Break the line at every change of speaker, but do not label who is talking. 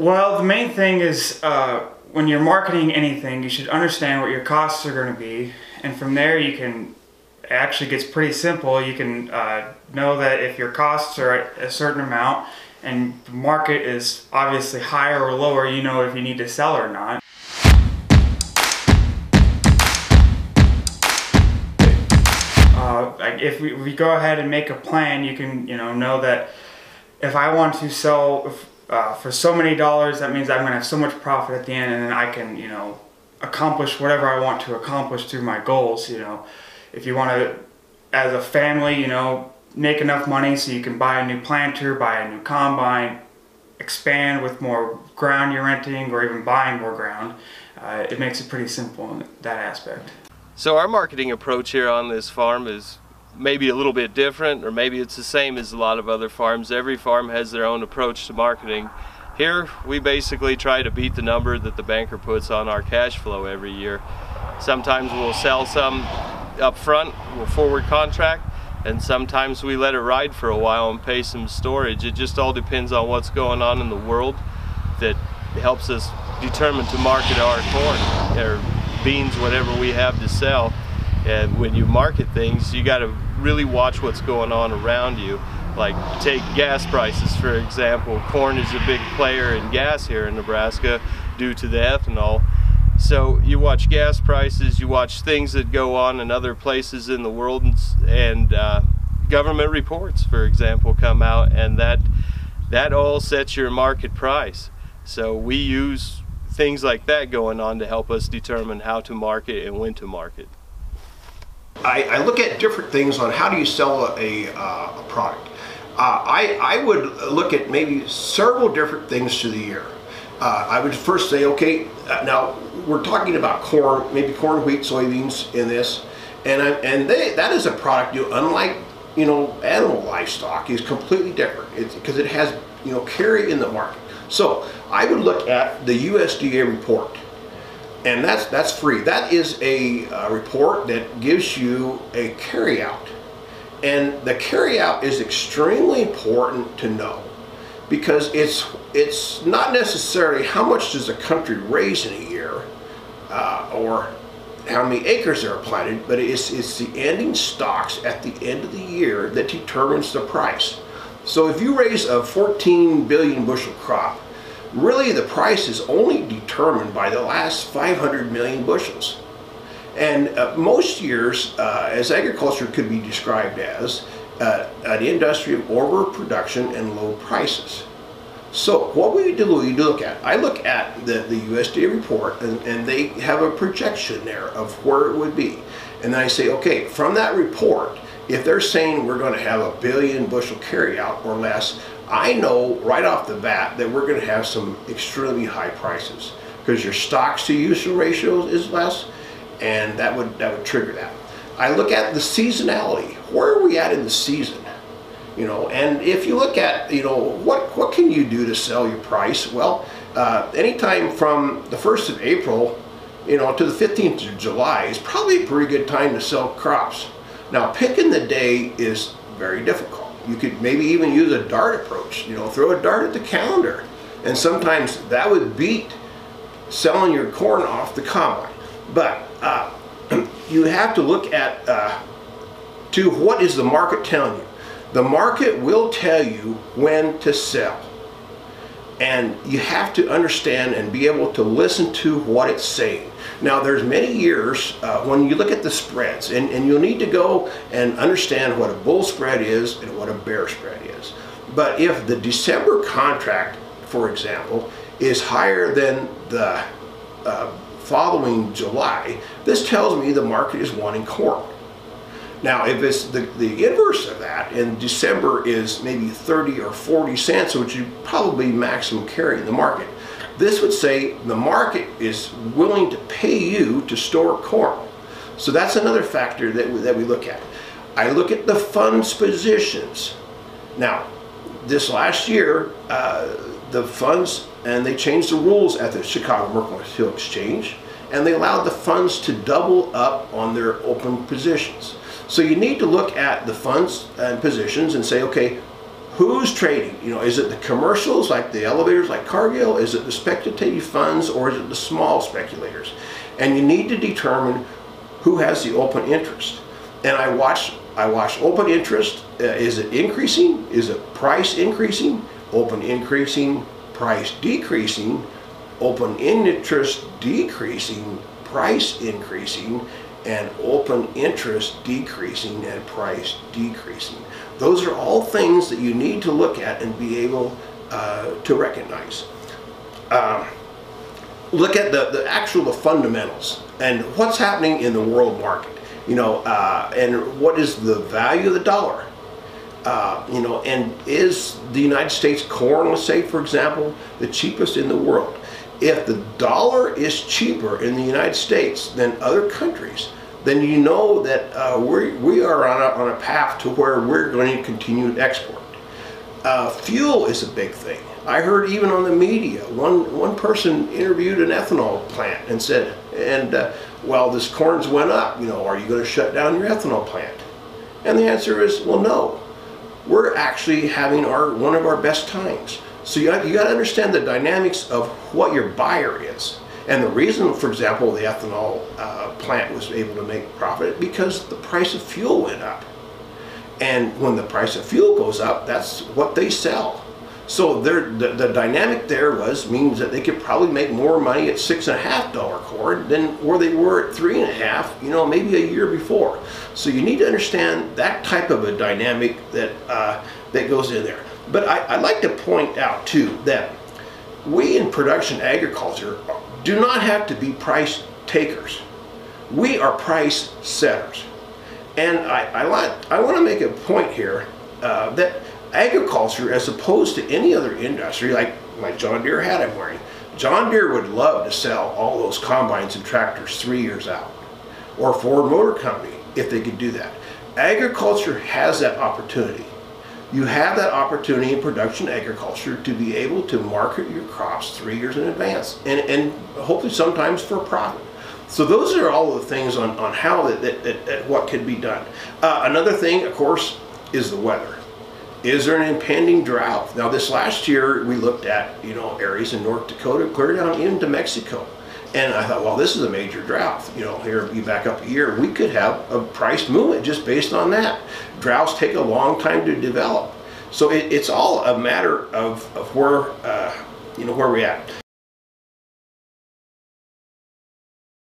Well, the main thing is uh, when you're marketing anything, you should understand what your costs are going to be, and from there you can. Actually gets pretty simple. You can uh, know that if your costs are a certain amount and the market is obviously higher or lower, you know if you need to sell or not. Uh, if we, we go ahead and make a plan, you can you know know that if I want to sell if, uh, for so many dollars, that means I'm going to have so much profit at the end, and then I can, you know, accomplish whatever I want to accomplish through my goals. You know, if you want to, as a family, you know, make enough money so you can buy a new planter, buy a new combine, expand with more ground you're renting, or even buying more ground. Uh, it makes it pretty simple in that aspect.
So our marketing approach here on this farm is maybe a little bit different or maybe it's the same as a lot of other farms. Every farm has their own approach to marketing. Here we basically try to beat the number that the banker puts on our cash flow every year. Sometimes we'll sell some up front, we'll forward contract, and sometimes we let it ride for a while and pay some storage. It just all depends on what's going on in the world that helps us determine to market our corn or beans, whatever we have to sell. And when you market things, you got to really watch what's going on around you. Like take gas prices for example. Corn is a big player in gas here in Nebraska due to the ethanol. So you watch gas prices, you watch things that go on in other places in the world, and, uh, government reports, for example, come out, and that that all sets your market price. So we use things like that going on to help us determine how to market and when to market.
I, I look at different things on how do you sell a, uh, a product. Uh, I, I would look at maybe several different things to the year. Uh, I would first say, okay, uh, now we're talking about corn, maybe corn, wheat, soybeans in this, and I, and they, that is a product you unlike you know animal livestock is completely different because it has you know carry in the market. So I would look at the USDA report and that's that's free. That is a, a report that gives you a carryout, and the carryout is extremely important to know because it's it's not necessarily how much does a country raise in a year uh, or how many acres are planted, but it's it's the ending stocks at the end of the year that determines the price. So if you raise a 14 billion bushel crop really the price is only determined by the last 500 million bushels. And uh, most years, uh, as agriculture could be described as, uh, an industry of overproduction and low prices. So what we do, we look at, I look at the, the USDA report and, and they have a projection there of where it would be. And then I say, okay, from that report, if they're saying we're going to have a billion bushel carryout or less, I know right off the bat that we're going to have some extremely high prices because your stocks to use ratio is less and that would that would trigger that. I look at the seasonality. Where are we at in the season? You know, and if you look at, you know, what what can you do to sell your price? Well, uh, anytime from the 1st of April, you know, to the 15th of July is probably a pretty good time to sell crops. Now, picking the day is very difficult you could maybe even use a dart approach, you know, throw a dart at the calendar. And sometimes that would beat selling your corn off the combine. But uh, you have to look at uh, to what is the market telling you. The market will tell you when to sell. And you have to understand and be able to listen to what it's saying. Now there's many years uh, when you look at the spreads and, and you'll need to go and understand what a bull spread is and what a bear spread is. But if the December contract, for example, is higher than the uh, following July, this tells me the market is wanting corn. Now, if it's the, the inverse of that, and December is maybe 30 or 40 cents, which you probably maximum carry in the market, this would say the market is willing to pay you to store corn. So that's another factor that we, that we look at. I look at the funds positions. Now, this last year, uh, the funds, and they changed the rules at the Chicago Mercantile Exchange, and they allowed the funds to double up on their open positions. So you need to look at the funds and positions and say, okay, who's trading? You know, is it the commercials like the elevators like Cargill? Is it the speculative funds or is it the small speculators? And you need to determine who has the open interest. And I watch I watch open interest. Uh, is it increasing? Is it price increasing? Open increasing, price decreasing, open interest decreasing, price increasing, and open interest decreasing and price decreasing. Those are all things that you need to look at and be able uh, to recognize. Um, look at the, the actual the fundamentals and what's happening in the world market you know uh, and what is the value of the dollar uh, you know and is the United States corn let's say for example the cheapest in the world if the dollar is cheaper in the United States than other countries then you know that uh, we we are on a, on a path to where we're going to continue to export uh, fuel is a big thing I heard even on the media, one, one person interviewed an ethanol plant and said, and uh, well, this corn's went up, you know, are you going to shut down your ethanol plant? And the answer is, well, no. We're actually having our one of our best times. So you, you got to understand the dynamics of what your buyer is. And the reason, for example, the ethanol uh, plant was able to make profit because the price of fuel went up. And when the price of fuel goes up, that's what they sell. So the, the dynamic there was means that they could probably make more money at six and a half dollar corn than where they were at three and a half, you know, maybe a year before. So you need to understand that type of a dynamic that uh, that goes in there. But I, would like to point out too that we in production agriculture do not have to be price takers. We are price setters. And I, I, like, I want to make a point here uh, that agriculture as opposed to any other industry like my John Deere hat I'm wearing. John Deere would love to sell all those combines and tractors three years out or Ford Motor Company if they could do that. Agriculture has that opportunity. You have that opportunity in production agriculture to be able to market your crops three years in advance and, and hopefully sometimes for profit. So those are all the things on, on how that, that, that, that what could be done. Uh, another thing, of course, is the weather is there an impending drought? Now this last year we looked at, you know, areas in North Dakota, clear down into Mexico. And I thought, well, this is a major drought. You know, here you back up a year, we could have a price movement just based on that. Droughts take a long time to develop. So it, it's all a matter of, of where, uh, you know, where we're at.